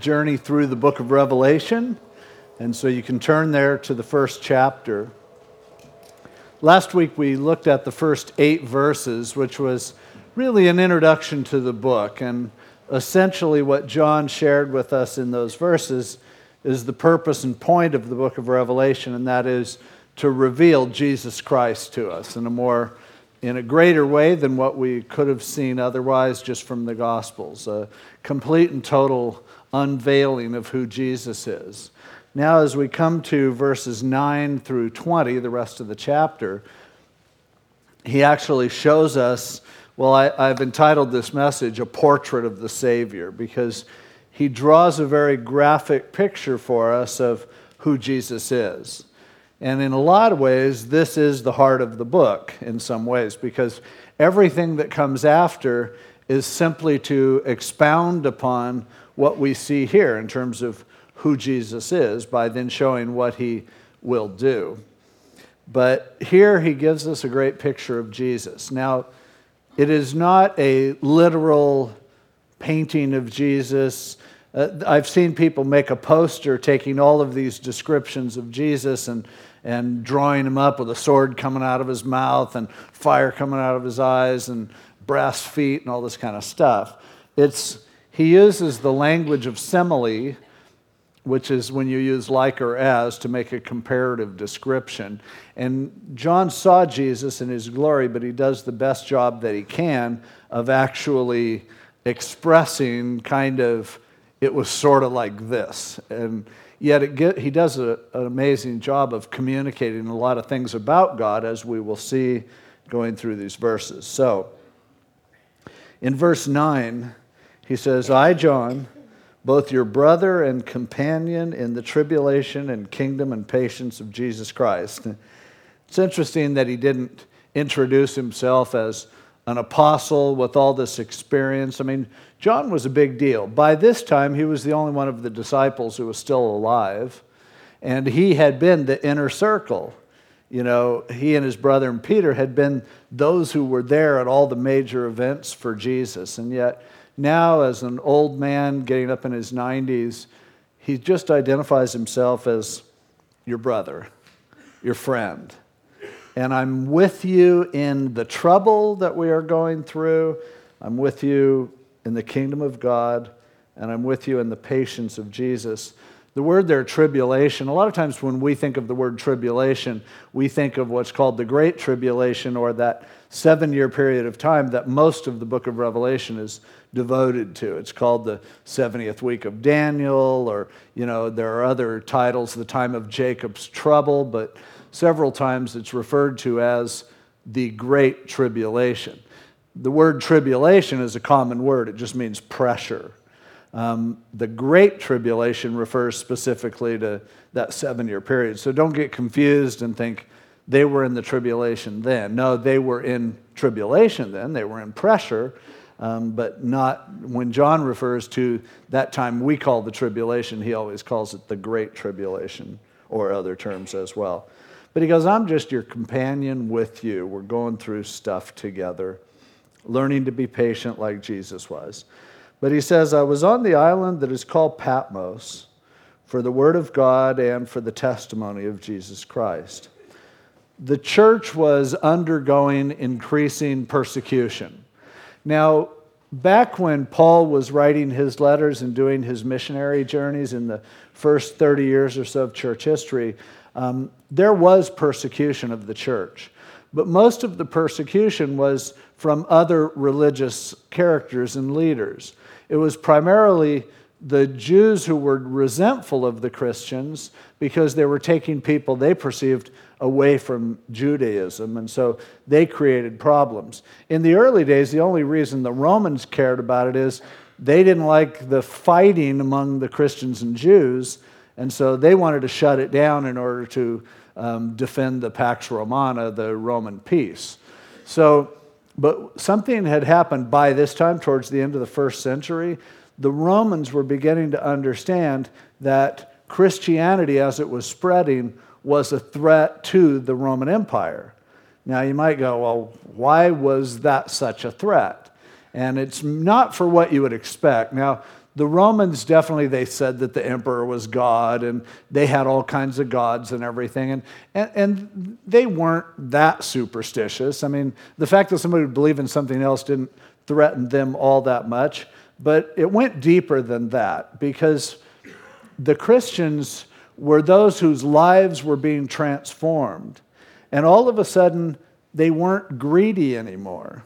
journey through the book of Revelation. And so you can turn there to the first chapter. Last week we looked at the first eight verses, which was really an introduction to the book. And essentially, what John shared with us in those verses is the purpose and point of the book of Revelation, and that is to reveal Jesus Christ to us in a more in a greater way than what we could have seen otherwise just from the Gospels. A complete and total unveiling of who Jesus is. Now, as we come to verses 9 through 20, the rest of the chapter, he actually shows us. Well, I, have entitled this message A Portrait of the Savior because he draws a very graphic picture for us of who Jesus is. And in a lot of ways, this is the heart of the book in some ways because everything that comes after is simply to expound upon what we see here in terms of who Jesus is by then showing what he will do. But here he gives us a great picture of Jesus. Now, it is not a literal painting of Jesus. Uh, I've seen people make a poster taking all of these descriptions of Jesus and, and drawing him up with a sword coming out of his mouth and fire coming out of his eyes and brass feet and all this kind of stuff. It's, he uses the language of simile, which is when you use like or as to make a comparative description. And John saw Jesus in his glory, but he does the best job that he can of actually expressing kind of, it was sort of like this. And yet get, he does a, an amazing job of communicating a lot of things about God, as we will see going through these verses. So, in verse 9, he says, I, John, both your brother and companion in the tribulation and kingdom and patience of Jesus Christ. It's interesting that he didn't introduce himself as an apostle with all this experience. I mean, John was a big deal. By this time, he was the only one of the disciples who was still alive, and he had been the inner circle. You know, he and his brother and Peter had been those who were there at all the major events for Jesus, and yet now, as an old man getting up in his 90s, he just identifies himself as your brother, your friend. And I'm with you in the trouble that we are going through. I'm with you in the kingdom of God. And I'm with you in the patience of Jesus. The word there, tribulation, a lot of times when we think of the word tribulation, we think of what's called the Great Tribulation or that seven year period of time that most of the book of Revelation is devoted to. It's called the 70th week of Daniel, or, you know, there are other titles, the time of Jacob's trouble, but several times it's referred to as the Great Tribulation. The word tribulation is a common word, it just means pressure. Um, the Great Tribulation refers specifically to that seven year period. So don't get confused and think they were in the tribulation then. No, they were in tribulation then, they were in pressure, um, but not when John refers to that time we call the tribulation, he always calls it the great tribulation or other terms as well. But he goes, I'm just your companion with you. We're going through stuff together, learning to be patient like Jesus was. But he says, I was on the island that is called Patmos for the word of God and for the testimony of Jesus Christ. The church was undergoing increasing persecution. Now, back when Paul was writing his letters and doing his missionary journeys in the first 30 years or so of church history, um, there was persecution of the church. But most of the persecution was from other religious characters and leaders. It was primarily the Jews who were resentful of the Christians because they were taking people they perceived away from Judaism, and so they created problems. In the early days, the only reason the Romans cared about it is they didn't like the fighting among the Christians and Jews, and so they wanted to shut it down in order to um, defend the Pax Romana, the Roman peace. So, but something had happened by this time, towards the end of the first century. The Romans were beginning to understand that Christianity, as it was spreading, was a threat to the Roman Empire. Now, you might go, well, why was that such a threat? And it's not for what you would expect. Now, the Romans definitely they said that the emperor was God and they had all kinds of gods and everything. And, and, and they weren't that superstitious. I mean, the fact that somebody would believe in something else didn't threaten them all that much. But it went deeper than that because the Christians were those whose lives were being transformed. And all of a sudden, they weren't greedy anymore.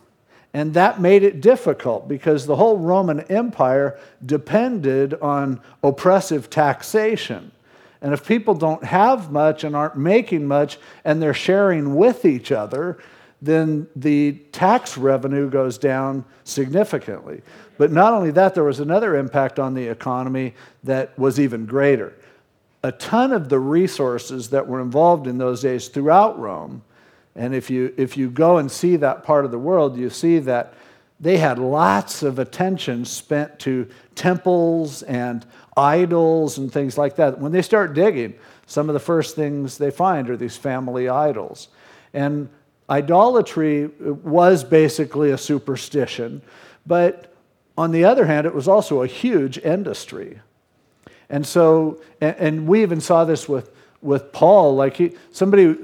And that made it difficult because the whole Roman Empire depended on oppressive taxation. And if people don't have much and aren't making much and they're sharing with each other, then the tax revenue goes down significantly. But not only that, there was another impact on the economy that was even greater. A ton of the resources that were involved in those days throughout Rome and if you, if you go and see that part of the world, you see that they had lots of attention spent to temples and idols and things like that. When they start digging, some of the first things they find are these family idols. And idolatry was basically a superstition, but on the other hand, it was also a huge industry. And so, and, and we even saw this with with Paul. Like he, somebody,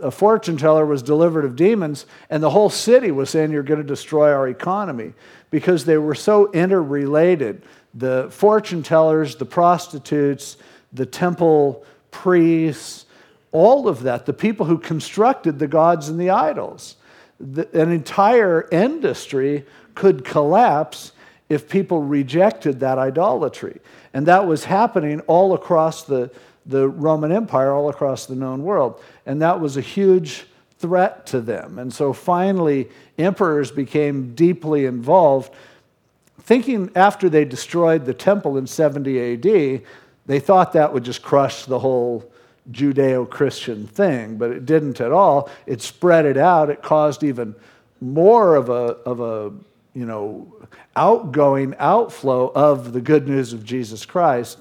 a fortune teller was delivered of demons, and the whole city was saying, You're going to destroy our economy because they were so interrelated. The fortune tellers, the prostitutes, the temple priests, all of that, the people who constructed the gods and the idols. The, an entire industry could collapse if people rejected that idolatry. And that was happening all across the, the Roman Empire all across the known world. And that was a huge threat to them. And so finally, emperors became deeply involved. Thinking after they destroyed the temple in 70 AD, they thought that would just crush the whole Judeo Christian thing, but it didn't at all. It spread it out, it caused even more of a, of a you know, outgoing outflow of the good news of Jesus Christ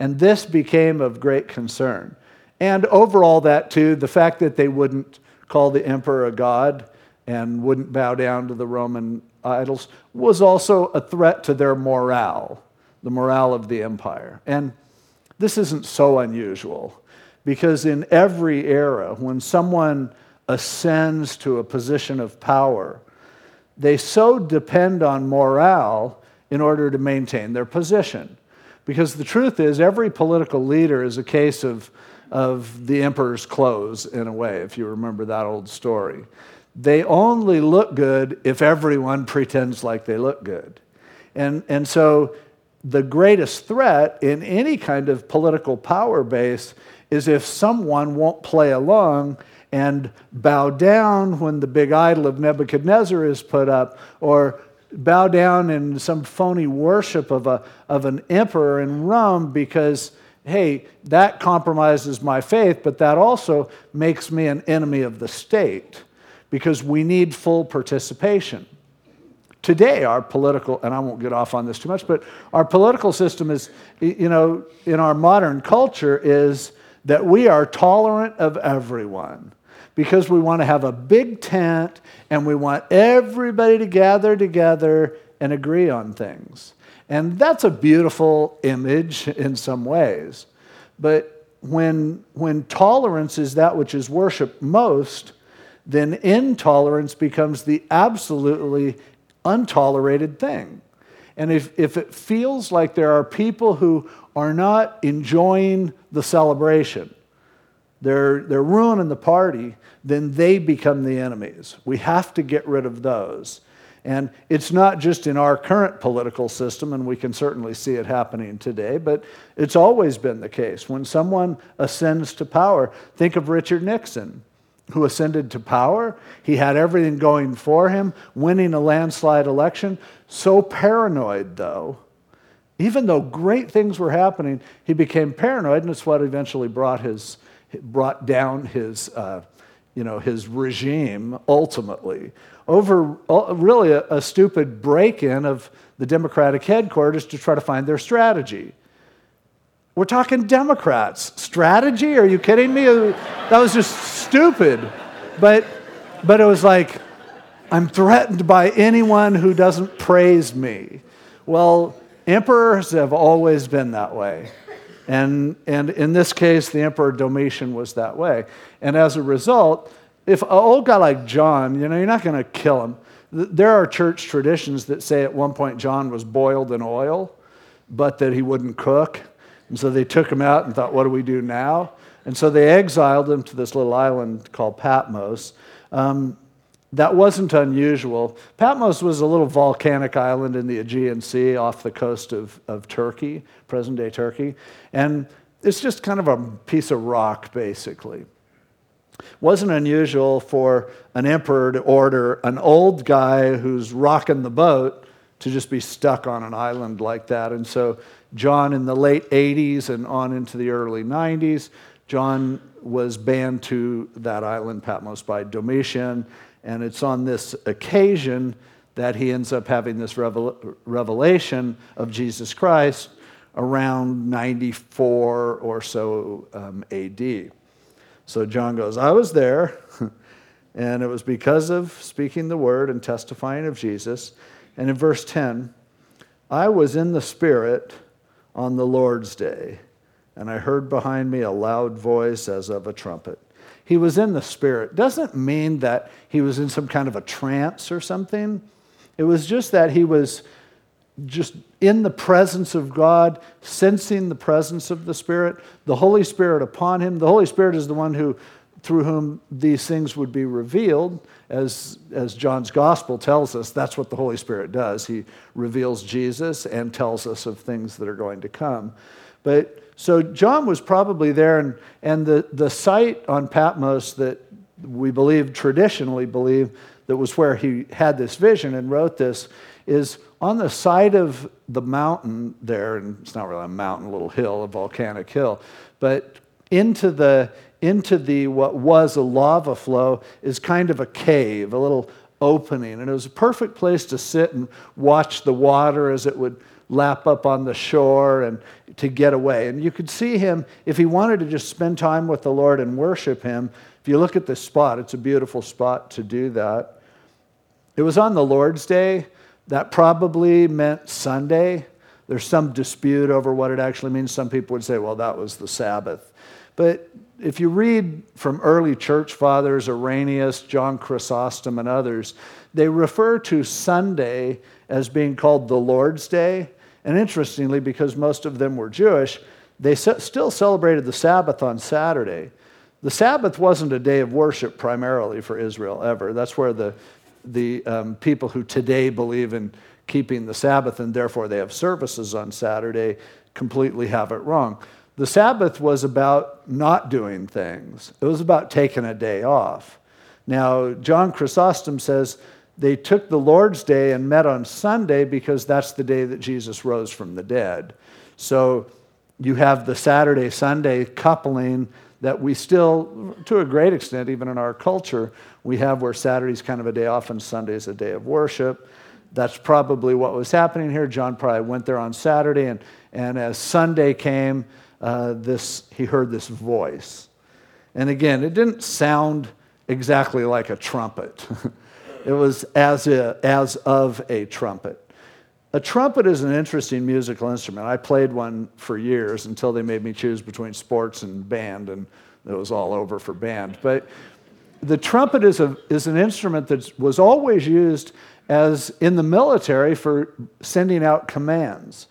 and this became of great concern. And overall, that too, the fact that they wouldn't call the emperor a god and wouldn't bow down to the Roman idols was also a threat to their morale, the morale of the empire. And this isn't so unusual because in every era, when someone ascends to a position of power, they so depend on morale in order to maintain their position. Because the truth is, every political leader is a case of, of the emperor's clothes, in a way, if you remember that old story. They only look good if everyone pretends like they look good. And, and so, the greatest threat in any kind of political power base is if someone won't play along and bow down when the big idol of Nebuchadnezzar is put up, or bow down in some phony worship of, a, of an emperor in Rome because, hey, that compromises my faith, but that also makes me an enemy of the state because we need full participation. Today, our political, and I won't get off on this too much, but our political system is, you know, in our modern culture, is that we are tolerant of everyone because we want to have a big tent and we want everybody to gather together and agree on things. And that's a beautiful image in some ways. But when, when tolerance is that which is worshiped most, then intolerance becomes the absolutely untolerated thing. And if, if it feels like there are people who are not enjoying the celebration, they're, they're ruining the party, then they become the enemies. We have to get rid of those. And it's not just in our current political system, and we can certainly see it happening today, but it's always been the case. When someone ascends to power, think of Richard Nixon, who ascended to power. He had everything going for him, winning a landslide election. So paranoid, though. Even though great things were happening, he became paranoid, and it's what eventually brought, his, brought down his. Uh, you know, his regime ultimately over uh, really a, a stupid break in of the Democratic headquarters to try to find their strategy. We're talking Democrats. Strategy? Are you kidding me? That was just stupid. But, but it was like, I'm threatened by anyone who doesn't praise me. Well, emperors have always been that way. And, and in this case, the Emperor Domitian was that way. And as a result, if an old guy like John, you know, you're not going to kill him. There are church traditions that say at one point John was boiled in oil, but that he wouldn't cook. And so they took him out and thought, what do we do now? And so they exiled him to this little island called Patmos. Um, that wasn't unusual. Patmos was a little volcanic island in the Aegean Sea off the coast of, of Turkey, present day Turkey. And it's just kind of a piece of rock, basically. Wasn't unusual for an emperor to order an old guy who's rocking the boat to just be stuck on an island like that. And so, John, in the late 80s and on into the early 90s, John was banned to that island, Patmos, by Domitian and it's on this occasion that he ends up having this revel- revelation of Jesus Christ around 94 or so um, AD. So John goes, I was there, and it was because of speaking the word and testifying of Jesus. And in verse 10, I was in the Spirit on the Lord's day, and I heard behind me a loud voice as of a trumpet he was in the Spirit doesn't mean that he was in some kind of a trance or something. It was just that he was just in the presence of God, sensing the presence of the Spirit, the Holy Spirit upon him. The Holy Spirit is the one who, through whom these things would be revealed. As, as John's gospel tells us, that's what the Holy Spirit does. He reveals Jesus and tells us of things that are going to come. But so John was probably there, and, and the, the site on Patmos that we believe, traditionally believe, that was where he had this vision and wrote this, is on the side of the mountain there, and it's not really a mountain, a little hill, a volcanic hill, but into the into the what was a lava flow is kind of a cave, a little opening, and it was a perfect place to sit and watch the water as it would lap up on the shore and to get away. And you could see him, if he wanted to just spend time with the Lord and worship him, if you look at this spot, it's a beautiful spot to do that. It was on the Lord's Day. That probably meant Sunday. There's some dispute over what it actually means. Some people would say, well, that was the Sabbath. But if you read from early church fathers, Irenaeus, John Chrysostom, and others, they refer to Sunday as being called the Lord's Day and interestingly, because most of them were Jewish, they still celebrated the Sabbath on Saturday. The Sabbath wasn't a day of worship primarily for Israel ever. That's where the, the um, people who today believe in keeping the Sabbath and therefore they have services on Saturday completely have it wrong. The Sabbath was about not doing things, it was about taking a day off. Now, John Chrysostom says they took the Lord's Day and met on Sunday because that's the day that Jesus rose from the dead. So you have the Saturday Sunday coupling that we still, to a great extent, even in our culture, we have where Saturday's kind of a day off and Sunday's a day of worship. That's probably what was happening here. John probably went there on Saturday, and, and as Sunday came, uh, this, he heard this voice. And again, it didn't sound exactly like a trumpet. It was as, a, as of a trumpet. A trumpet is an interesting musical instrument. I played one for years until they made me choose between sports and band, and it was all over for band. But the trumpet is, a, is an instrument that was always used as in the military for sending out commands.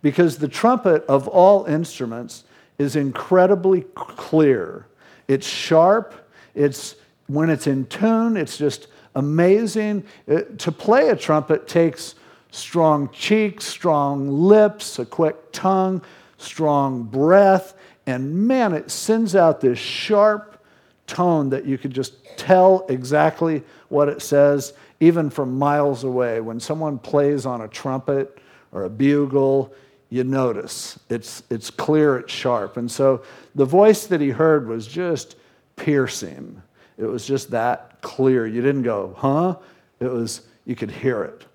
Because the trumpet of all instruments is incredibly clear. It's sharp. It's when it's in tune, it's just amazing. Uh, to play a trumpet takes strong cheeks, strong lips, a quick tongue, strong breath, and man, it sends out this sharp tone that you could just tell exactly what it says, even from miles away. When someone plays on a trumpet or a bugle, you notice it's, it's clear, it's sharp. And so the voice that he heard was just piercing. It was just that clear. You didn't go, huh? It was, you could hear it.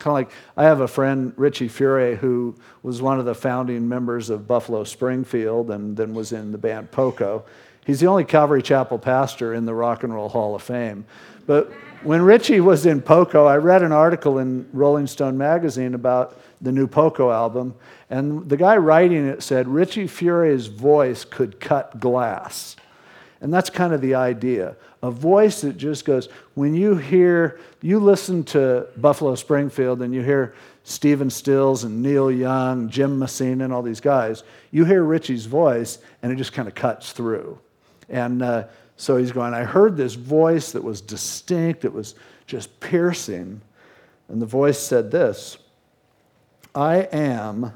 Kind of like, I have a friend, Richie Furay, who was one of the founding members of Buffalo Springfield and then was in the band Poco. He's the only Calvary Chapel pastor in the Rock and Roll Hall of Fame. But when Richie was in Poco, I read an article in Rolling Stone magazine about the new Poco album, and the guy writing it said Richie Furay's voice could cut glass. And that's kind of the idea. A voice that just goes, when you hear, you listen to Buffalo Springfield and you hear Stephen Stills and Neil Young, Jim Messina, and all these guys, you hear Richie's voice and it just kind of cuts through. And uh, so he's going, I heard this voice that was distinct, it was just piercing. And the voice said this I am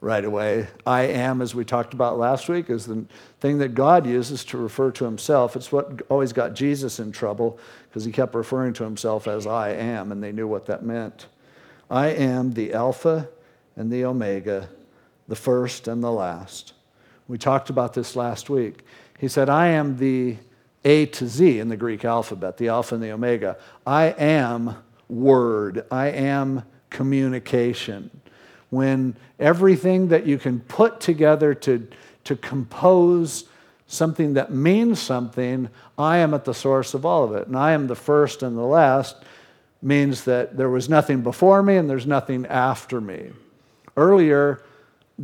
right away. I am, as we talked about last week, is the thing that God uses to refer to himself. It's what always got Jesus in trouble because he kept referring to himself as I am, and they knew what that meant. I am the Alpha and the Omega, the first and the last. We talked about this last week. He said, I am the A to Z in the Greek alphabet, the Alpha and the Omega. I am Word. I am communication when everything that you can put together to, to compose something that means something, I am at the source of all of it. And I am the first and the last means that there was nothing before me and there's nothing after me. Earlier,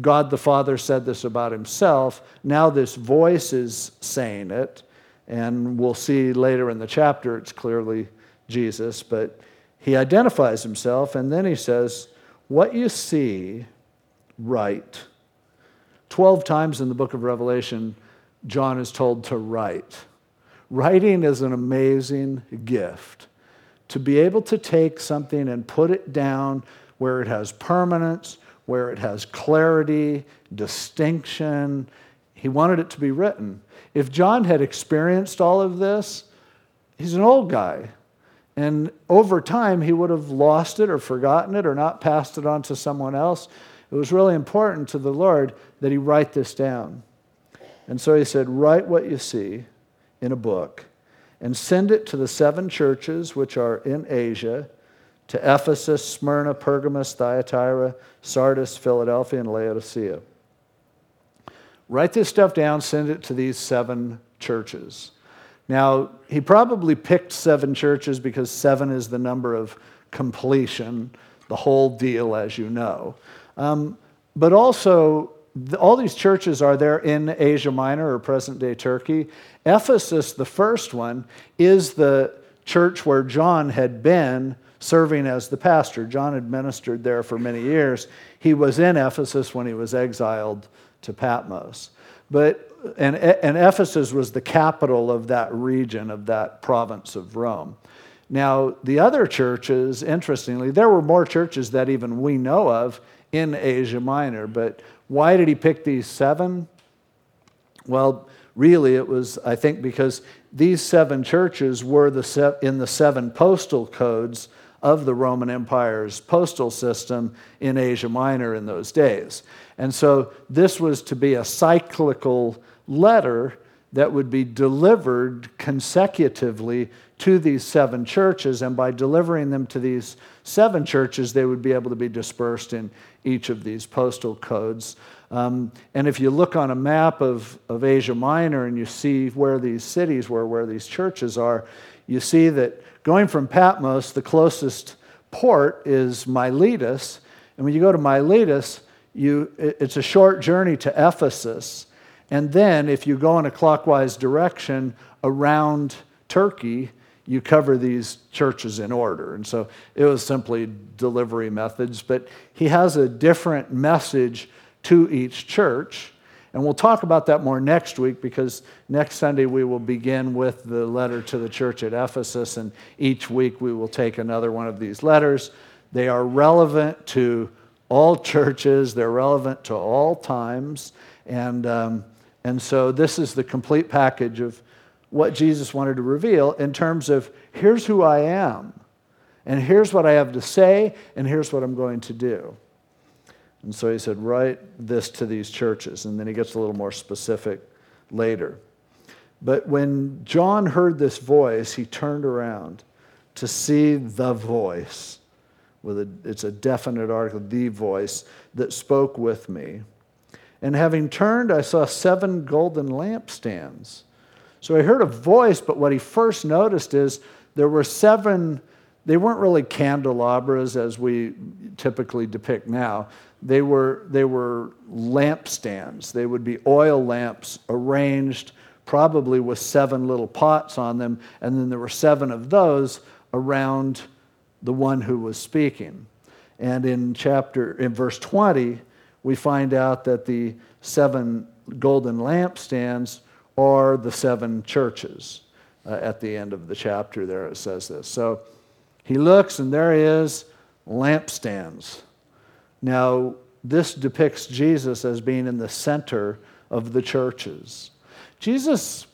God the Father said this about himself. Now, this voice is saying it. And we'll see later in the chapter, it's clearly Jesus. But he identifies himself and then he says, what you see, write. Twelve times in the book of Revelation, John is told to write. Writing is an amazing gift. To be able to take something and put it down where it has permanence, where it has clarity, distinction. He wanted it to be written. If John had experienced all of this, he's an old guy. And over time, he would have lost it or forgotten it or not passed it on to someone else. It was really important to the Lord that he write this down. And so he said, Write what you see in a book and send it to the seven churches which are in Asia to Ephesus, Smyrna, Pergamos, Thyatira, Sardis, Philadelphia, and Laodicea. Write this stuff down, send it to these seven churches. Now, he probably picked seven churches because seven is the number of completion, the whole deal, as you know. Um, but also, all these churches are there in Asia Minor or present day Turkey. Ephesus, the first one, is the church where John had been serving as the pastor. John had ministered there for many years. He was in Ephesus when he was exiled to Patmos. But and, and Ephesus was the capital of that region, of that province of Rome. Now, the other churches, interestingly, there were more churches that even we know of in Asia Minor, but why did he pick these seven? Well, really, it was, I think, because these seven churches were the se- in the seven postal codes of the Roman Empire's postal system in Asia Minor in those days. And so this was to be a cyclical letter that would be delivered consecutively to these seven churches. And by delivering them to these seven churches, they would be able to be dispersed in each of these postal codes. Um, and if you look on a map of, of Asia Minor and you see where these cities were, where these churches are, you see that going from Patmos, the closest port is Miletus. And when you go to Miletus, you, it's a short journey to Ephesus. And then, if you go in a clockwise direction around Turkey, you cover these churches in order. And so it was simply delivery methods, but he has a different message to each church. And we'll talk about that more next week because next Sunday we will begin with the letter to the church at Ephesus, and each week we will take another one of these letters. They are relevant to all churches, they're relevant to all times. And um, and so this is the complete package of what Jesus wanted to reveal in terms of here's who I am, and here's what I have to say, and here's what I'm going to do. And so he said, Write this to these churches. And then he gets a little more specific later. But when John heard this voice, he turned around to see the voice. With a, it's a definite article, the voice that spoke with me. And having turned, I saw seven golden lampstands. So he heard a voice, but what he first noticed is there were seven, they weren't really candelabras as we typically depict now. They were, they were lampstands. They would be oil lamps arranged probably with seven little pots on them, and then there were seven of those around the one who was speaking. And in chapter, in verse 20, we find out that the seven golden lampstands are the seven churches. Uh, at the end of the chapter, there it says this. So he looks, and there he is, lampstands. Now, this depicts Jesus as being in the center of the churches. Jesus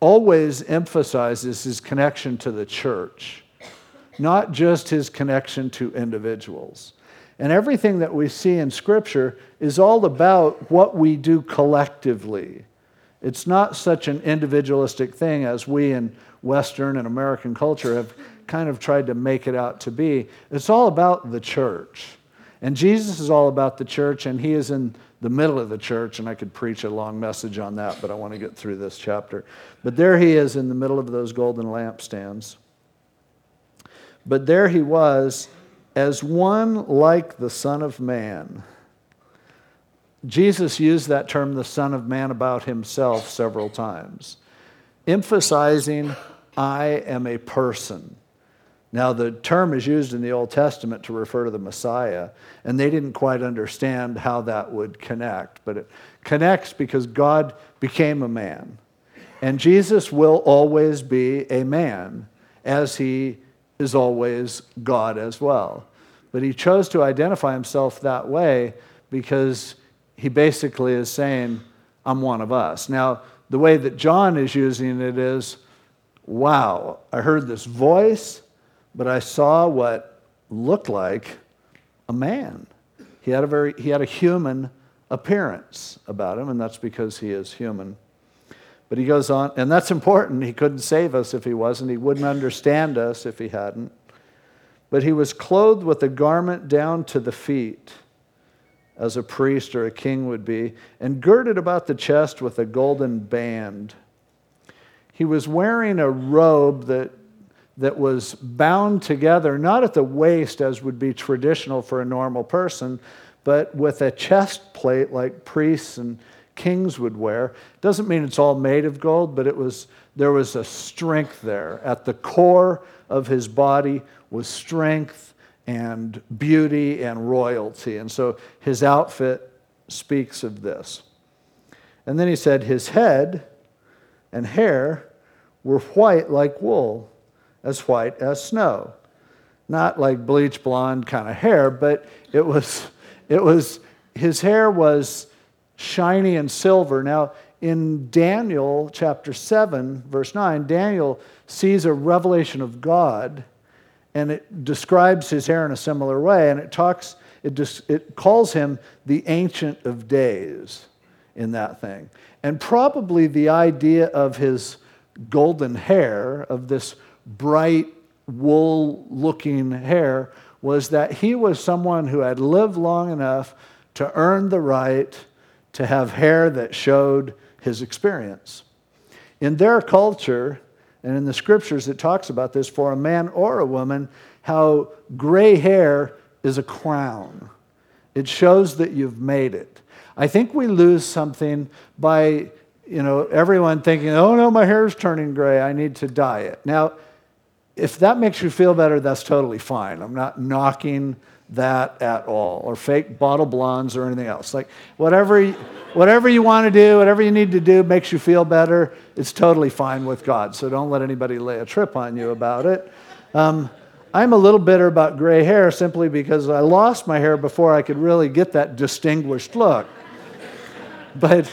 always emphasizes his connection to the church, not just his connection to individuals. And everything that we see in Scripture is all about what we do collectively. It's not such an individualistic thing as we in Western and American culture have kind of tried to make it out to be. It's all about the church. And Jesus is all about the church, and he is in the middle of the church, and I could preach a long message on that, but I want to get through this chapter. But there he is in the middle of those golden lampstands. But there he was as one like the Son of Man. Jesus used that term, the Son of Man, about himself several times, emphasizing, I am a person. Now, the term is used in the Old Testament to refer to the Messiah, and they didn't quite understand how that would connect. But it connects because God became a man. And Jesus will always be a man, as he is always God as well. But he chose to identify himself that way because he basically is saying, I'm one of us. Now, the way that John is using it is, wow, I heard this voice, but I saw what looked like a man. He had a very he had a human appearance about him, and that's because he is human. But he goes on, and that's important. He couldn't save us if he wasn't. He wouldn't understand us if he hadn't. But he was clothed with a garment down to the feet, as a priest or a king would be, and girded about the chest with a golden band. He was wearing a robe that, that was bound together, not at the waist as would be traditional for a normal person, but with a chest plate like priests and kings would wear. Doesn't mean it's all made of gold, but it was, there was a strength there. At the core of his body was strength and beauty and royalty. And so his outfit speaks of this. And then he said, His head and hair were white like wool, as white as snow. Not like bleach blonde kind of hair, but it was, it was, his hair was shiny and silver. Now, in Daniel chapter 7, verse 9, Daniel sees a revelation of God and it describes his hair in a similar way and it talks it, just, it calls him the ancient of days in that thing and probably the idea of his golden hair of this bright wool looking hair was that he was someone who had lived long enough to earn the right to have hair that showed his experience. In their culture, and in the scriptures, it talks about this for a man or a woman, how gray hair is a crown. It shows that you've made it. I think we lose something by, you know, everyone thinking, oh no, my hair's turning gray, I need to dye it. Now, if that makes you feel better, that's totally fine. I'm not knocking that at all, or fake bottle blondes or anything else. Like whatever, whatever you want to do, whatever you need to do makes you feel better, it's totally fine with God. So don't let anybody lay a trip on you about it. Um, I'm a little bitter about gray hair simply because I lost my hair before I could really get that distinguished look. but,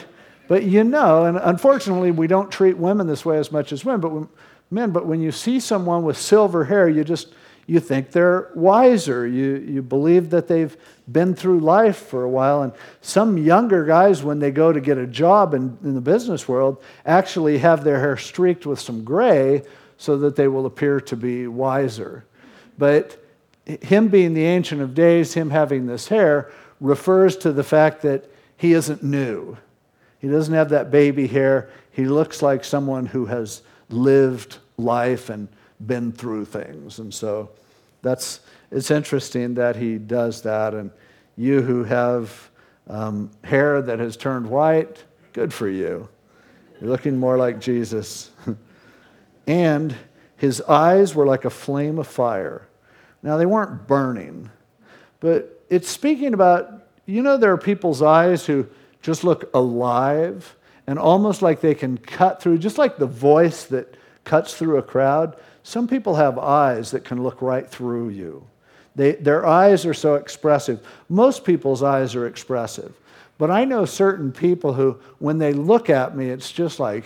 but you know, and unfortunately, we don't treat women this way as much as women, but when, men. But when you see someone with silver hair, you just you think they're wiser. You, you believe that they've been through life for a while. And some younger guys, when they go to get a job in, in the business world, actually have their hair streaked with some gray so that they will appear to be wiser. But him being the Ancient of Days, him having this hair, refers to the fact that he isn't new. He doesn't have that baby hair. He looks like someone who has lived life and been through things. And so that's it's interesting that he does that. And you who have um, hair that has turned white, good for you. You're looking more like Jesus. and his eyes were like a flame of fire. Now, they weren't burning, but it's speaking about, you know, there are people's eyes who just look alive and almost like they can cut through, just like the voice that cuts through a crowd. Some people have eyes that can look right through you. They, their eyes are so expressive. Most people's eyes are expressive. But I know certain people who, when they look at me, it's just like,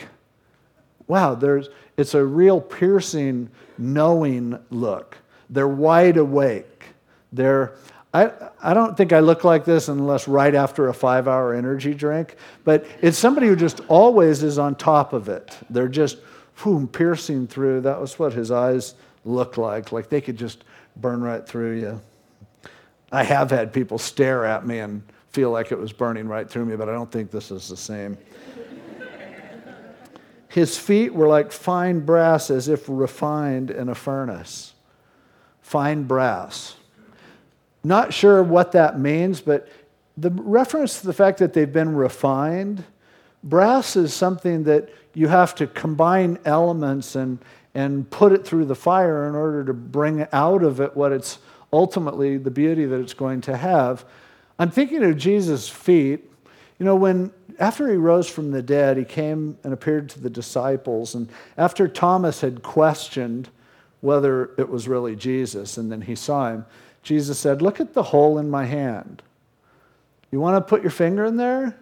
wow, there's, it's a real piercing, knowing look. They're wide awake. They're, I, I don't think I look like this unless right after a five hour energy drink, but it's somebody who just always is on top of it. They're just, boom, piercing through. That was what his eyes looked like. Like they could just burn right through you. I have had people stare at me and feel like it was burning right through me, but I don't think this is the same. His feet were like fine brass as if refined in a furnace. Fine brass. Not sure what that means, but the reference to the fact that they've been refined, brass is something that you have to combine elements and, and put it through the fire in order to bring out of it what it's ultimately the beauty that it's going to have. I'm thinking of Jesus' feet. You know, when after he rose from the dead, he came and appeared to the disciples. And after Thomas had questioned whether it was really Jesus, and then he saw him, Jesus said, Look at the hole in my hand. You want to put your finger in there?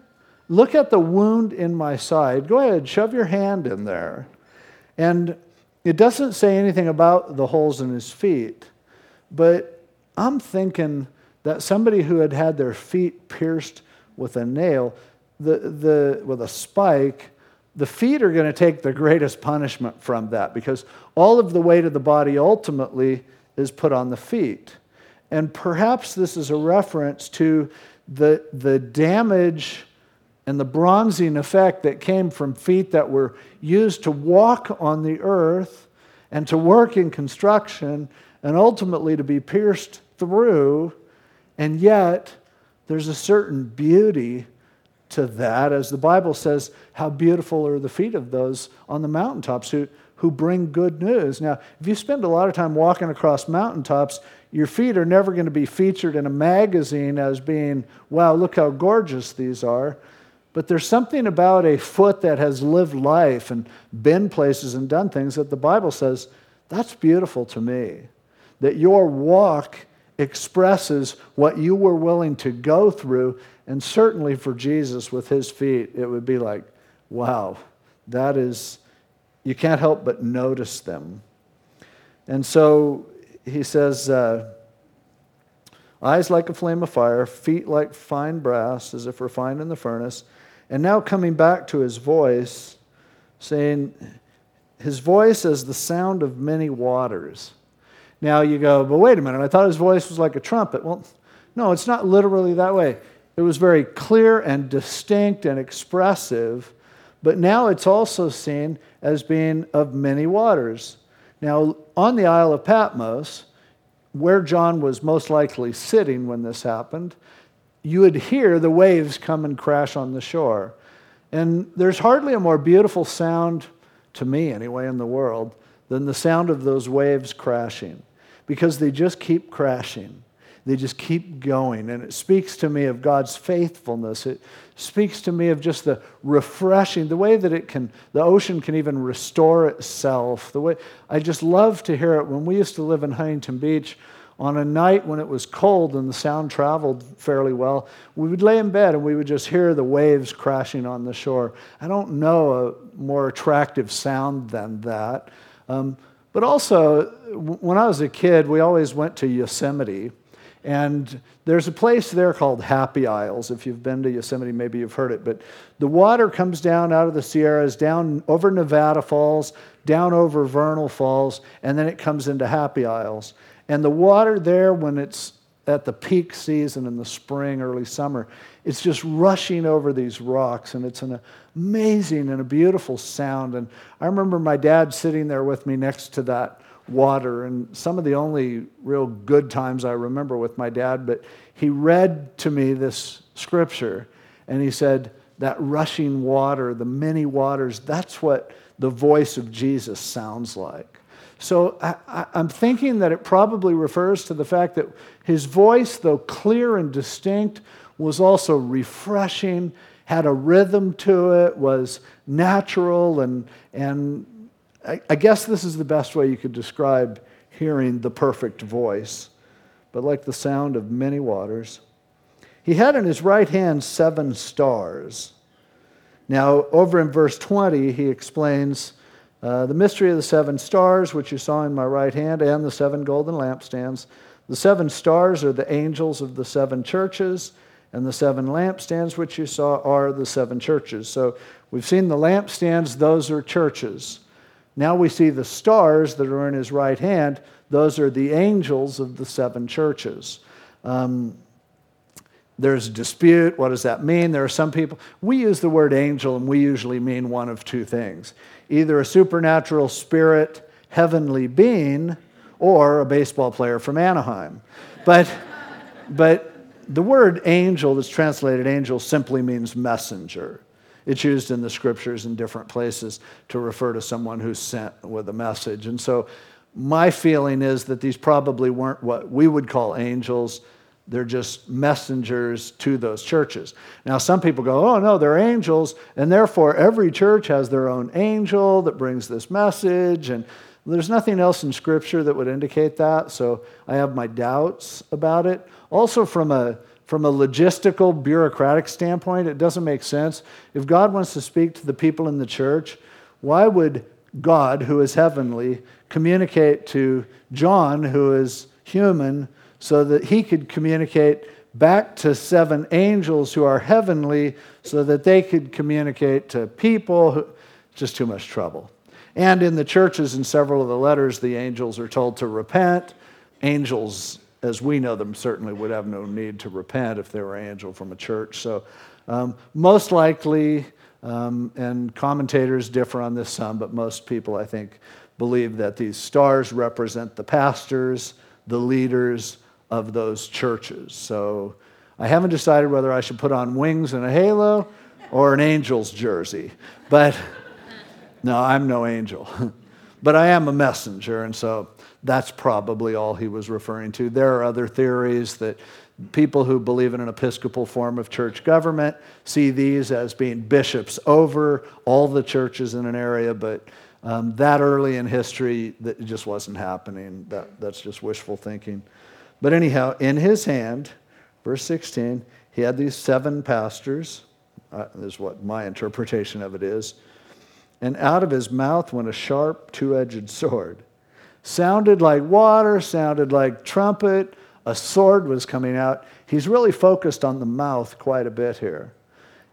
Look at the wound in my side. Go ahead, shove your hand in there. And it doesn't say anything about the holes in his feet, but I'm thinking that somebody who had had their feet pierced with a nail, the, the, with a spike, the feet are going to take the greatest punishment from that because all of the weight of the body ultimately is put on the feet. And perhaps this is a reference to the, the damage and the bronzing effect that came from feet that were used to walk on the earth and to work in construction and ultimately to be pierced through. And yet, there's a certain beauty to that, as the Bible says, how beautiful are the feet of those on the mountaintops who, who bring good news. Now, if you spend a lot of time walking across mountaintops, your feet are never going to be featured in a magazine as being, wow, look how gorgeous these are. But there's something about a foot that has lived life and been places and done things that the Bible says, that's beautiful to me. That your walk expresses what you were willing to go through. And certainly for Jesus with his feet, it would be like, wow, that is, you can't help but notice them. And so he says, uh, eyes like a flame of fire, feet like fine brass, as if refined in the furnace. And now coming back to his voice, saying, his voice is the sound of many waters. Now you go, but wait a minute, I thought his voice was like a trumpet. Well, no, it's not literally that way. It was very clear and distinct and expressive, but now it's also seen as being of many waters. Now, on the Isle of Patmos, where John was most likely sitting when this happened, you would hear the waves come and crash on the shore. And there's hardly a more beautiful sound, to me anyway, in the world, than the sound of those waves crashing because they just keep crashing. They just keep going. And it speaks to me of God's faithfulness. It speaks to me of just the refreshing, the way that it can, the ocean can even restore itself. The way I just love to hear it. When we used to live in Huntington Beach, on a night when it was cold and the sound traveled fairly well, we would lay in bed and we would just hear the waves crashing on the shore. I don't know a more attractive sound than that. Um, but also, when I was a kid, we always went to Yosemite. And there's a place there called Happy Isles. If you've been to Yosemite, maybe you've heard it. But the water comes down out of the Sierras, down over Nevada Falls, down over Vernal Falls, and then it comes into Happy Isles. And the water there, when it's at the peak season in the spring, early summer. It's just rushing over these rocks, and it's an amazing and a beautiful sound. And I remember my dad sitting there with me next to that water, and some of the only real good times I remember with my dad, but he read to me this scripture, and he said, That rushing water, the many waters, that's what the voice of Jesus sounds like. So I, am thinking that it probably refers to the fact that his voice, though clear and distinct, was also refreshing, had a rhythm to it, was natural, and, and I, I guess this is the best way you could describe hearing the perfect voice, but like the sound of many waters. He had in his right hand seven stars. Now, over in verse 20, he explains uh, the mystery of the seven stars, which you saw in my right hand, and the seven golden lampstands. The seven stars are the angels of the seven churches, and the seven lampstands, which you saw, are the seven churches. So we've seen the lampstands, those are churches. Now we see the stars that are in his right hand, those are the angels of the seven churches. Um, there's a dispute. What does that mean? There are some people, we use the word angel, and we usually mean one of two things either a supernatural spirit, heavenly being, or a baseball player from Anaheim. But, but the word angel that's translated angel simply means messenger. It's used in the scriptures in different places to refer to someone who's sent with a message. And so my feeling is that these probably weren't what we would call angels they're just messengers to those churches. Now, some people go, oh, no, they're angels, and therefore every church has their own angel that brings this message. And there's nothing else in Scripture that would indicate that, so I have my doubts about it. Also, from a from a logistical, bureaucratic standpoint, it doesn't make sense. If God wants to speak to the people in the church, why would God, who is heavenly, communicate to John, who is human, so that he could communicate back to seven angels who are heavenly so that they could communicate to people. Who, just too much trouble. And in the churches, in several of the letters, the angels are told to repent. Angels, as we know them, certainly would have no need to repent if they were an angel from a church. So, um, most likely, um, and commentators differ on this some, but most people, I think, believe that these stars represent the pastors, the leaders, of those churches. So I haven't decided whether I should put on wings and a halo or an angel's jersey. But no, I'm no angel. but I am a messenger, and so that's probably all he was referring to. There are other theories that people who believe in an episcopal form of church government see these as being bishops over all the churches in an area, but um, that early in history, that just wasn't happening. That, that's just wishful thinking. But anyhow, in his hand, verse 16, he had these seven pastors. Uh, this is what my interpretation of it is. And out of his mouth went a sharp, two edged sword. Sounded like water, sounded like trumpet. A sword was coming out. He's really focused on the mouth quite a bit here.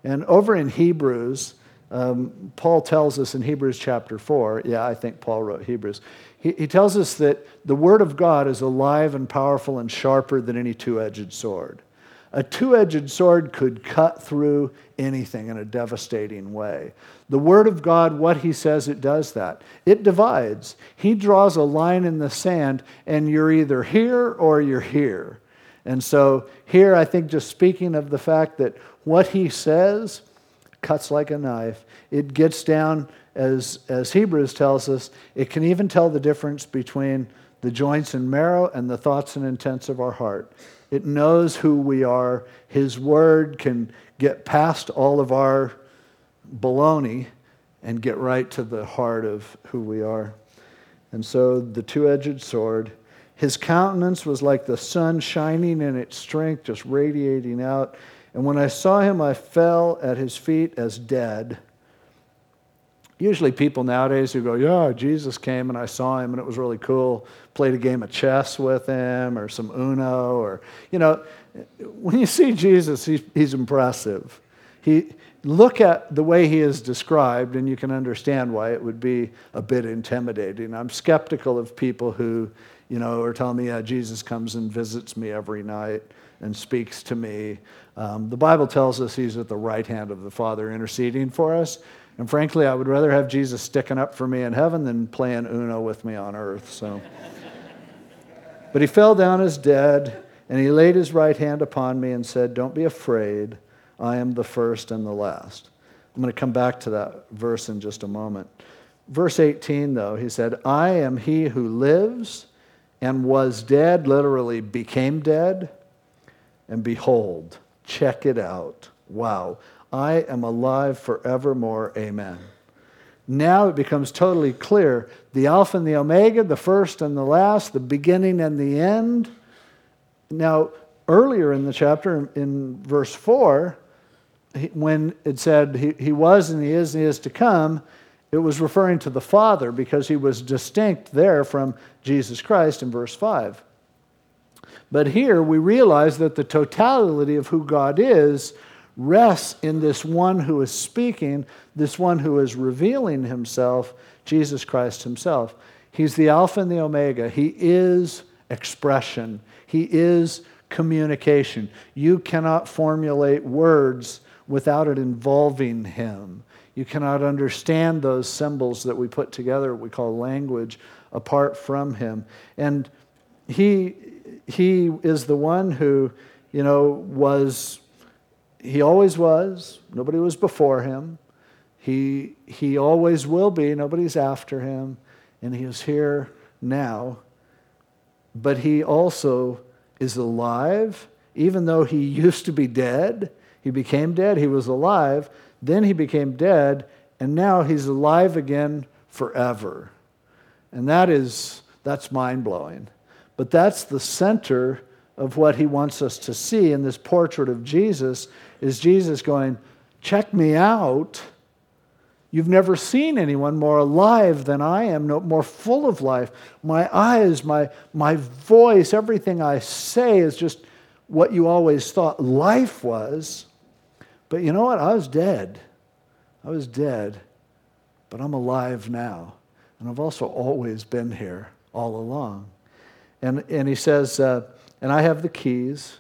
And over in Hebrews, um, Paul tells us in Hebrews chapter 4, yeah, I think Paul wrote Hebrews. He, he tells us that the Word of God is alive and powerful and sharper than any two edged sword. A two edged sword could cut through anything in a devastating way. The Word of God, what He says, it does that. It divides. He draws a line in the sand, and you're either here or you're here. And so, here, I think, just speaking of the fact that what He says cuts like a knife, it gets down as, as Hebrews tells us, it can even tell the difference between the joints and marrow and the thoughts and intents of our heart. It knows who we are. His word can get past all of our baloney and get right to the heart of who we are. And so the two edged sword, his countenance was like the sun shining in its strength, just radiating out. And when I saw him, I fell at his feet as dead. Usually, people nowadays who go, Yeah, Jesus came and I saw him and it was really cool, played a game of chess with him or some Uno, or, you know, when you see Jesus, he's, he's impressive. He, look at the way he is described, and you can understand why it would be a bit intimidating. I'm skeptical of people who you know, are telling me, yeah, Jesus comes and visits me every night and speaks to me. Um, the Bible tells us he's at the right hand of the Father interceding for us. And frankly, I would rather have Jesus sticking up for me in heaven than playing Uno with me on earth. So. but he fell down as dead, and he laid his right hand upon me and said, Don't be afraid. I am the first and the last. I'm going to come back to that verse in just a moment. Verse 18, though, he said, I am he who lives and was dead, literally became dead, and behold, check it out. Wow. I am alive forevermore. Amen. Now it becomes totally clear the Alpha and the Omega, the first and the last, the beginning and the end. Now, earlier in the chapter, in verse 4, when it said he, he was and he is and he is to come, it was referring to the Father because he was distinct there from Jesus Christ in verse 5. But here we realize that the totality of who God is rests in this one who is speaking, this one who is revealing himself, Jesus Christ himself. He's the Alpha and the Omega. He is expression, He is communication. You cannot formulate words without it involving Him. You cannot understand those symbols that we put together, we call language, apart from Him. And He, he is the one who, you know, was, He always was, nobody was before Him. He, he always will be, nobody's after Him. And He is here now. But He also is alive, even though He used to be dead he became dead, he was alive, then he became dead, and now he's alive again forever. And that is that's mind-blowing. But that's the center of what he wants us to see in this portrait of Jesus is Jesus going, "Check me out." You've never seen anyone more alive than I am, no, more full of life. My eyes, my, my voice, everything I say is just what you always thought life was. But you know what? I was dead. I was dead, but I'm alive now. And I've also always been here all along. And, and he says, uh, and I have the keys,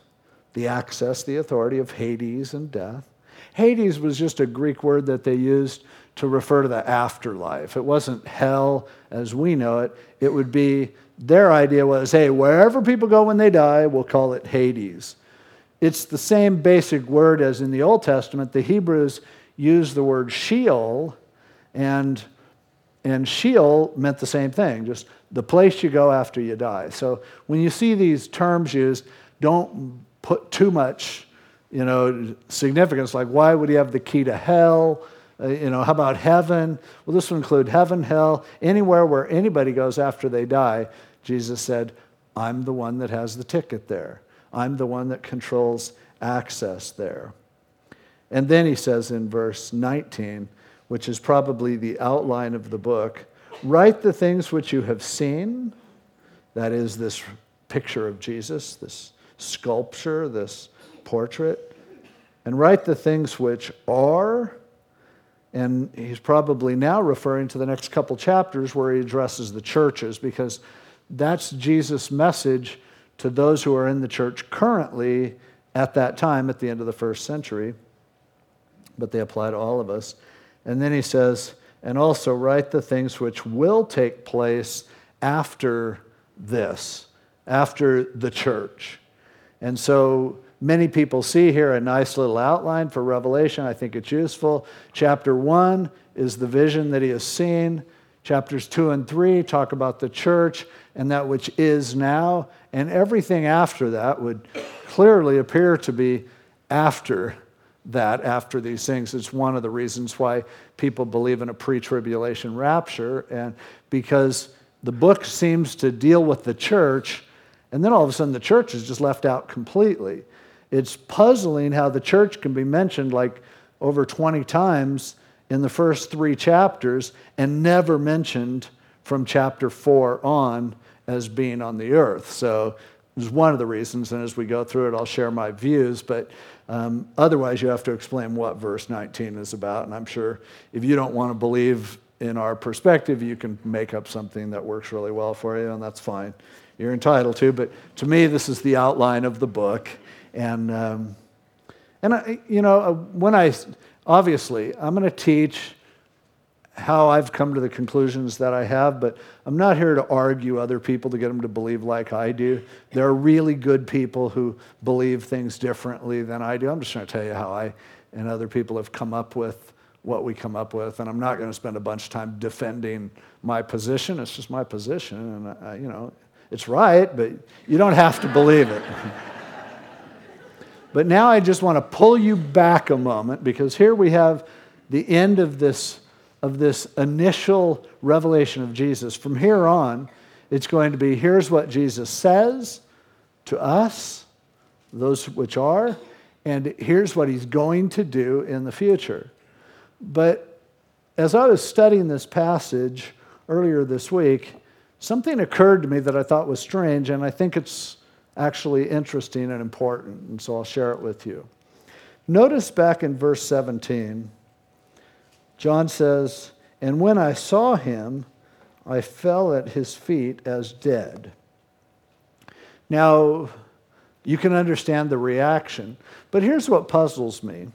the access, the authority of Hades and death. Hades was just a Greek word that they used to refer to the afterlife. It wasn't hell as we know it. It would be, their idea was, hey, wherever people go when they die, we'll call it Hades. It's the same basic word as in the Old Testament. The Hebrews used the word Sheol, and, and Sheol meant the same thing, just the place you go after you die. So when you see these terms used, don't put too much you know, significance, like why would he have the key to hell? Uh, you know, how about heaven? Well, this would include heaven, hell, anywhere where anybody goes after they die. Jesus said, I'm the one that has the ticket there. I'm the one that controls access there. And then he says in verse 19, which is probably the outline of the book write the things which you have seen. That is, this picture of Jesus, this sculpture, this portrait. And write the things which are. And he's probably now referring to the next couple chapters where he addresses the churches because that's Jesus' message to those who are in the church currently at that time, at the end of the first century, but they apply to all of us. And then he says, and also write the things which will take place after this, after the church. And so many people see here a nice little outline for Revelation. I think it's useful. Chapter 1 is the vision that he has seen. Chapters 2 and 3 talk about the church and that which is now, and everything after that would clearly appear to be after that, after these things. It's one of the reasons why people believe in a pre tribulation rapture, and because the book seems to deal with the church, and then all of a sudden the church is just left out completely. It's puzzling how the church can be mentioned like over 20 times in the first three chapters and never mentioned from chapter four on as being on the earth. So is one of the reasons, and as we go through it, I'll share my views. But um, otherwise, you have to explain what verse 19 is about. And I'm sure if you don't want to believe in our perspective, you can make up something that works really well for you, and that's fine. You're entitled to. But to me, this is the outline of the book. And, um, and I, you know, uh, when I, obviously, I'm going to teach how I've come to the conclusions that I have, but I'm not here to argue other people to get them to believe like I do. There are really good people who believe things differently than I do. I'm just going to tell you how I and other people have come up with what we come up with, and I'm not going to spend a bunch of time defending my position. It's just my position, and I, you know, it's right, but you don't have to believe it. but now I just want to pull you back a moment because here we have the end of this of this initial revelation of Jesus. From here on, it's going to be here's what Jesus says to us, those which are, and here's what he's going to do in the future. But as I was studying this passage earlier this week, something occurred to me that I thought was strange, and I think it's actually interesting and important, and so I'll share it with you. Notice back in verse 17, John says, And when I saw him, I fell at his feet as dead. Now, you can understand the reaction, but here's what puzzles me.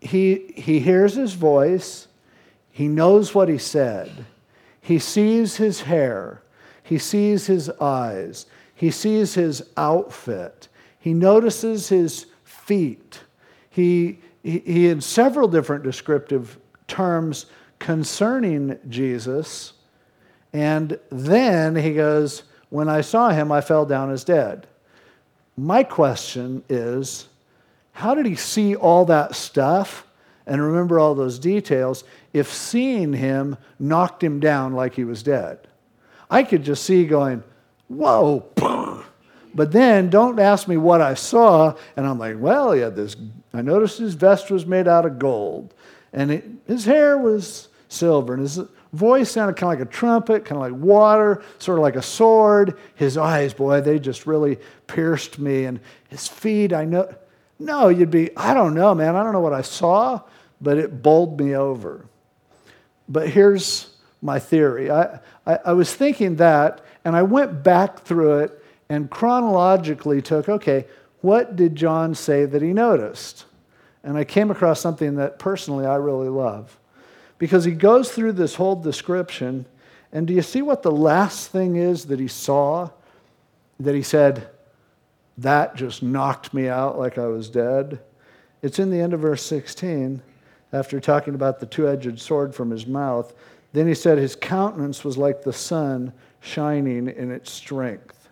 He, he hears his voice, he knows what he said, he sees his hair, he sees his eyes, he sees his outfit, he notices his feet. He, he, he in several different descriptive terms concerning Jesus. And then he goes, When I saw him, I fell down as dead. My question is, how did he see all that stuff and remember all those details if seeing him knocked him down like he was dead? I could just see going, whoa, but then don't ask me what I saw, and I'm like, well, yeah, this. I noticed his vest was made out of gold, and it, his hair was silver, and his voice sounded kind of like a trumpet, kind of like water, sort of like a sword. His eyes, boy, they just really pierced me, and his feet, I know. No, you'd be, I don't know, man. I don't know what I saw, but it bowled me over. But here's my theory. I, I, I was thinking that, and I went back through it and chronologically took, okay, what did John say that he noticed? And I came across something that personally I really love. Because he goes through this whole description, and do you see what the last thing is that he saw? That he said, that just knocked me out like I was dead. It's in the end of verse 16, after talking about the two edged sword from his mouth. Then he said, His countenance was like the sun shining in its strength.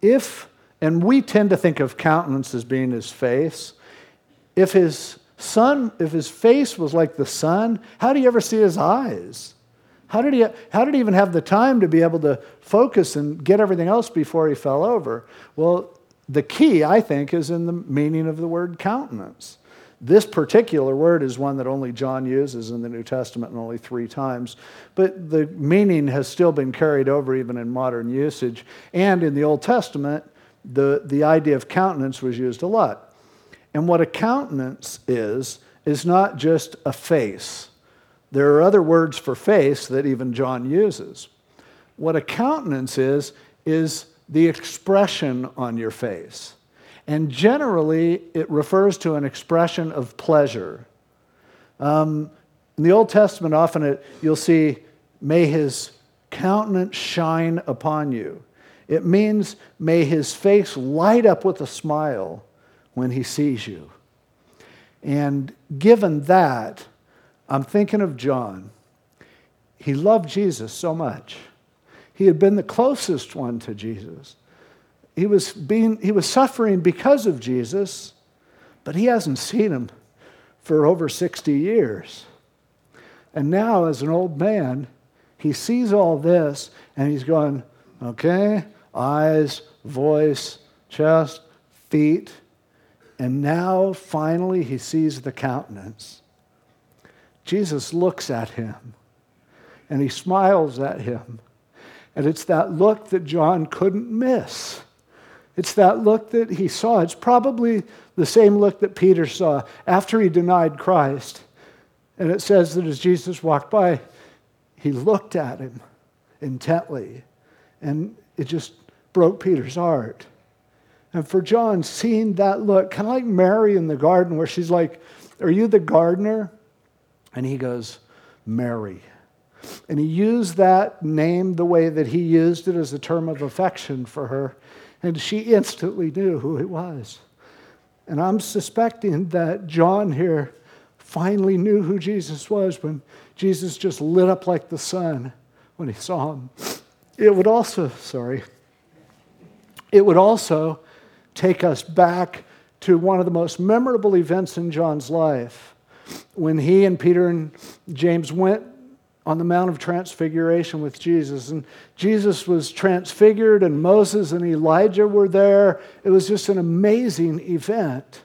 If, and we tend to think of countenance as being his face, if his sun, if his face was like the sun, how do you ever see his eyes? How did, he, how did he even have the time to be able to focus and get everything else before he fell over? Well, the key, I think, is in the meaning of the word countenance. This particular word is one that only John uses in the New Testament and only three times, but the meaning has still been carried over even in modern usage. And in the Old Testament, the, the idea of countenance was used a lot. And what a countenance is, is not just a face there are other words for face that even John uses. What a countenance is, is the expression on your face. And generally, it refers to an expression of pleasure. Um, in the Old Testament, often it, you'll see, may his countenance shine upon you. It means, may his face light up with a smile when he sees you. And given that, I'm thinking of John. He loved Jesus so much. He had been the closest one to Jesus. He was, being, he was suffering because of Jesus, but he hasn't seen him for over 60 years. And now, as an old man, he sees all this and he's going, okay, eyes, voice, chest, feet. And now, finally, he sees the countenance. Jesus looks at him and he smiles at him. And it's that look that John couldn't miss. It's that look that he saw. It's probably the same look that Peter saw after he denied Christ. And it says that as Jesus walked by, he looked at him intently, and it just broke Peter's heart. And for John, seeing that look, kind of like Mary in the garden, where she's like, Are you the gardener? And he goes, Mary. And he used that name the way that he used it as a term of affection for her. And she instantly knew who it was. And I'm suspecting that John here finally knew who Jesus was when Jesus just lit up like the sun when he saw him. It would also, sorry, it would also take us back to one of the most memorable events in John's life when he and Peter and James went on the Mount of Transfiguration with Jesus. And Jesus was transfigured, and Moses and Elijah were there. It was just an amazing event.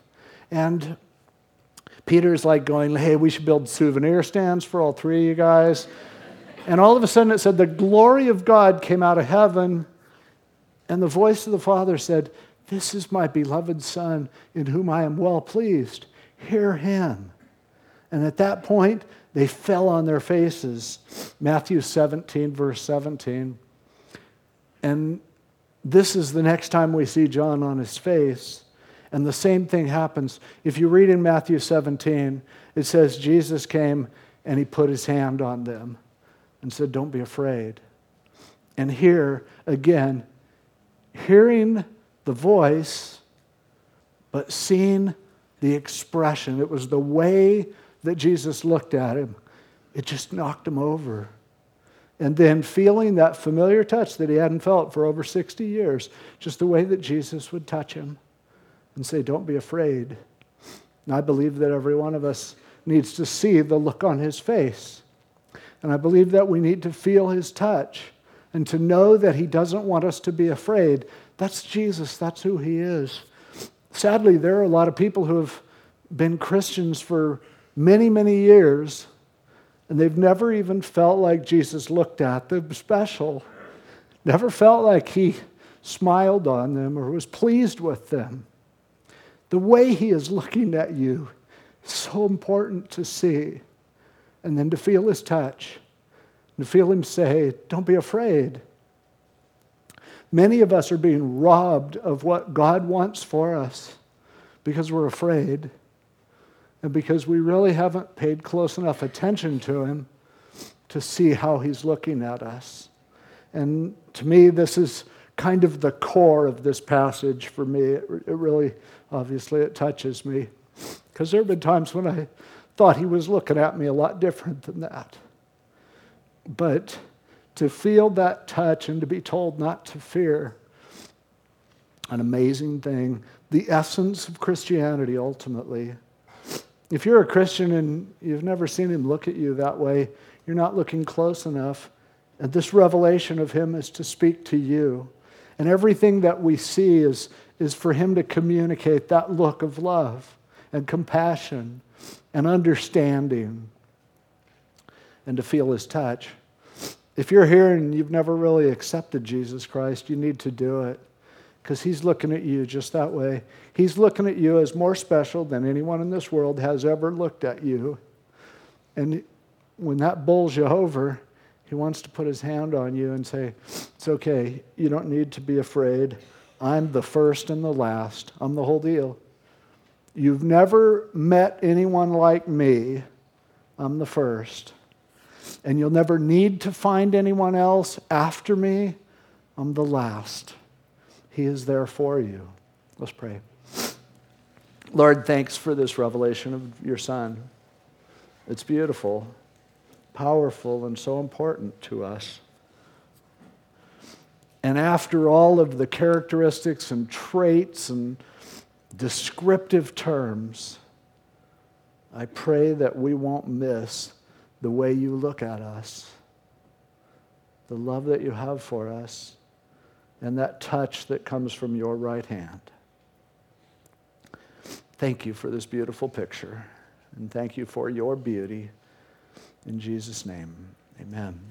And Peter's like going, Hey, we should build souvenir stands for all three of you guys. And all of a sudden it said, The glory of God came out of heaven, and the voice of the Father said, This is my beloved Son in whom I am well pleased. Hear him. And at that point, they fell on their faces. Matthew 17, verse 17. And this is the next time we see John on his face. And the same thing happens. If you read in Matthew 17, it says, Jesus came and he put his hand on them and said, Don't be afraid. And here, again, hearing the voice, but seeing the expression, it was the way that Jesus looked at him, it just knocked him over. And then feeling that familiar touch that he hadn't felt for over 60 years, just the way that Jesus would touch him and say, Don't be afraid. And I believe that every one of us needs to see the look on his face. And I believe that we need to feel his touch and to know that he doesn't want us to be afraid. That's Jesus, that's who he is. Sadly, there are a lot of people who have been Christians for many, many years, and they've never even felt like Jesus looked at them special, never felt like he smiled on them or was pleased with them. The way he is looking at you is so important to see, and then to feel his touch, and to feel him say, Don't be afraid. Many of us are being robbed of what God wants for us because we're afraid and because we really haven't paid close enough attention to him to see how he's looking at us. And to me, this is kind of the core of this passage for me. It, it really, obviously, it touches me. Because there have been times when I thought he was looking at me a lot different than that. But to feel that touch and to be told not to fear, an amazing thing. The essence of Christianity, ultimately. If you're a Christian and you've never seen him look at you that way, you're not looking close enough. And this revelation of him is to speak to you. And everything that we see is, is for him to communicate that look of love and compassion and understanding and to feel his touch. If you're here and you've never really accepted Jesus Christ, you need to do it because he's looking at you just that way. He's looking at you as more special than anyone in this world has ever looked at you. And when that bowls you over, he wants to put his hand on you and say, It's okay. You don't need to be afraid. I'm the first and the last. I'm the whole deal. You've never met anyone like me. I'm the first. And you'll never need to find anyone else after me. I'm the last. He is there for you. Let's pray. Lord, thanks for this revelation of your Son. It's beautiful, powerful, and so important to us. And after all of the characteristics and traits and descriptive terms, I pray that we won't miss the way you look at us, the love that you have for us, and that touch that comes from your right hand. Thank you for this beautiful picture, and thank you for your beauty. In Jesus' name, amen.